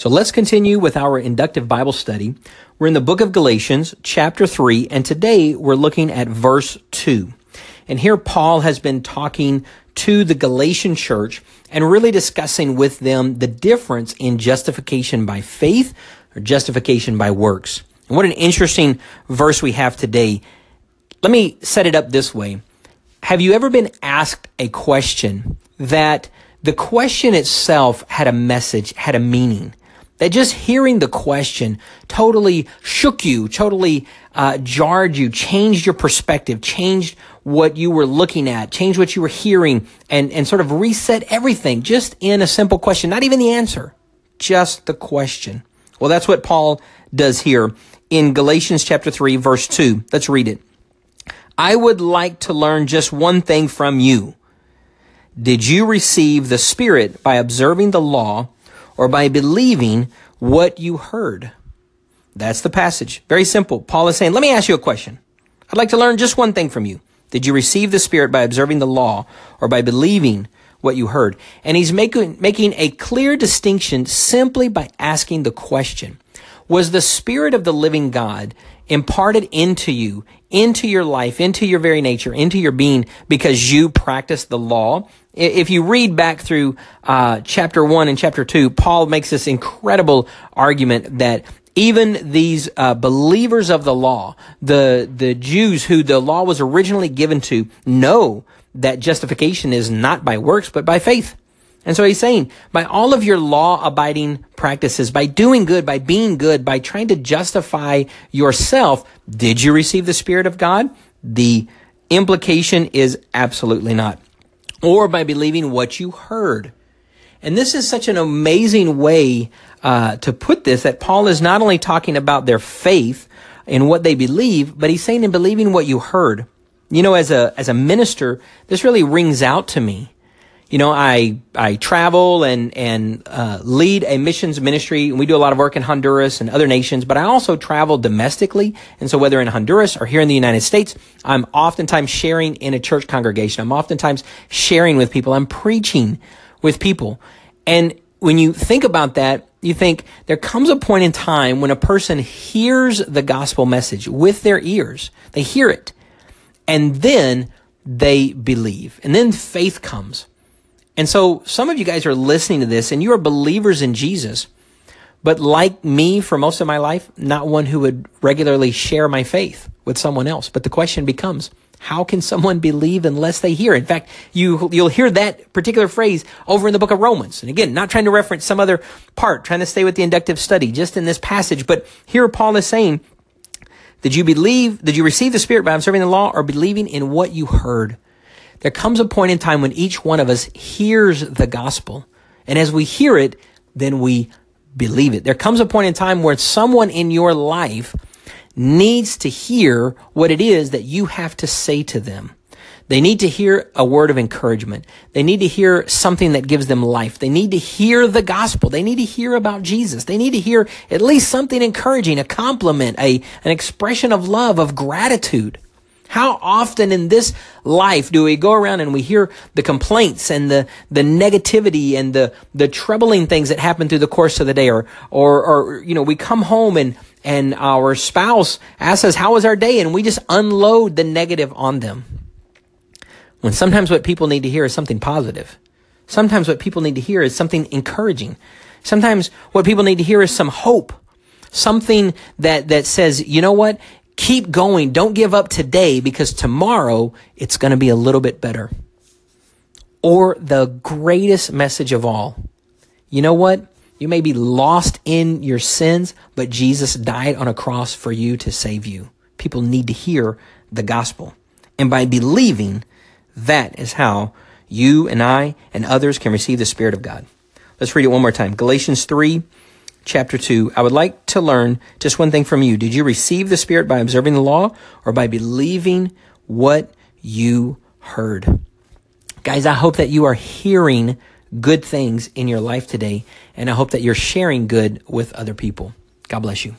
So let's continue with our inductive Bible study. We're in the book of Galatians, chapter 3, and today we're looking at verse 2. And here Paul has been talking to the Galatian church and really discussing with them the difference in justification by faith or justification by works. And what an interesting verse we have today. Let me set it up this way. Have you ever been asked a question that the question itself had a message, had a meaning? That just hearing the question totally shook you, totally uh, jarred you, changed your perspective, changed what you were looking at, changed what you were hearing, and, and sort of reset everything just in a simple question, not even the answer, just the question. Well, that's what Paul does here in Galatians chapter 3, verse 2. Let's read it. I would like to learn just one thing from you. Did you receive the Spirit by observing the law? Or by believing what you heard. That's the passage. Very simple. Paul is saying, let me ask you a question. I'd like to learn just one thing from you. Did you receive the Spirit by observing the law or by believing what you heard? And he's making, making a clear distinction simply by asking the question. Was the Spirit of the living God imparted into you, into your life, into your very nature, into your being because you practice the law? If you read back through uh, chapter 1 and chapter 2, Paul makes this incredible argument that even these uh, believers of the law, the, the Jews who the law was originally given to, know that justification is not by works, but by faith. And so he's saying, by all of your law abiding practices, by doing good, by being good, by trying to justify yourself, did you receive the Spirit of God? The implication is absolutely not or by believing what you heard. And this is such an amazing way uh, to put this that Paul is not only talking about their faith in what they believe, but he's saying in believing what you heard. You know, as a as a minister, this really rings out to me you know, I I travel and and uh, lead a missions ministry, and we do a lot of work in Honduras and other nations. But I also travel domestically, and so whether in Honduras or here in the United States, I'm oftentimes sharing in a church congregation. I'm oftentimes sharing with people. I'm preaching with people, and when you think about that, you think there comes a point in time when a person hears the gospel message with their ears. They hear it, and then they believe, and then faith comes. And so some of you guys are listening to this and you are believers in Jesus, but like me for most of my life, not one who would regularly share my faith with someone else. But the question becomes, how can someone believe unless they hear? In fact, you, you'll hear that particular phrase over in the book of Romans. And again, not trying to reference some other part, trying to stay with the inductive study, just in this passage. But here Paul is saying, did you believe, did you receive the Spirit by observing the law or believing in what you heard? There comes a point in time when each one of us hears the gospel. And as we hear it, then we believe it. There comes a point in time where someone in your life needs to hear what it is that you have to say to them. They need to hear a word of encouragement. They need to hear something that gives them life. They need to hear the gospel. They need to hear about Jesus. They need to hear at least something encouraging, a compliment, a, an expression of love, of gratitude. How often in this life do we go around and we hear the complaints and the, the negativity and the, the troubling things that happen through the course of the day or, or, or, you know, we come home and, and our spouse asks us, how was our day? And we just unload the negative on them. When sometimes what people need to hear is something positive. Sometimes what people need to hear is something encouraging. Sometimes what people need to hear is some hope. Something that, that says, you know what? Keep going. Don't give up today because tomorrow it's going to be a little bit better. Or the greatest message of all. You know what? You may be lost in your sins, but Jesus died on a cross for you to save you. People need to hear the gospel. And by believing, that is how you and I and others can receive the Spirit of God. Let's read it one more time. Galatians 3, chapter 2, I would like to learn just one thing from you. Did you receive the Spirit by observing the law or by believing what you heard? Guys, I hope that you are hearing good things in your life today, and I hope that you're sharing good with other people. God bless you.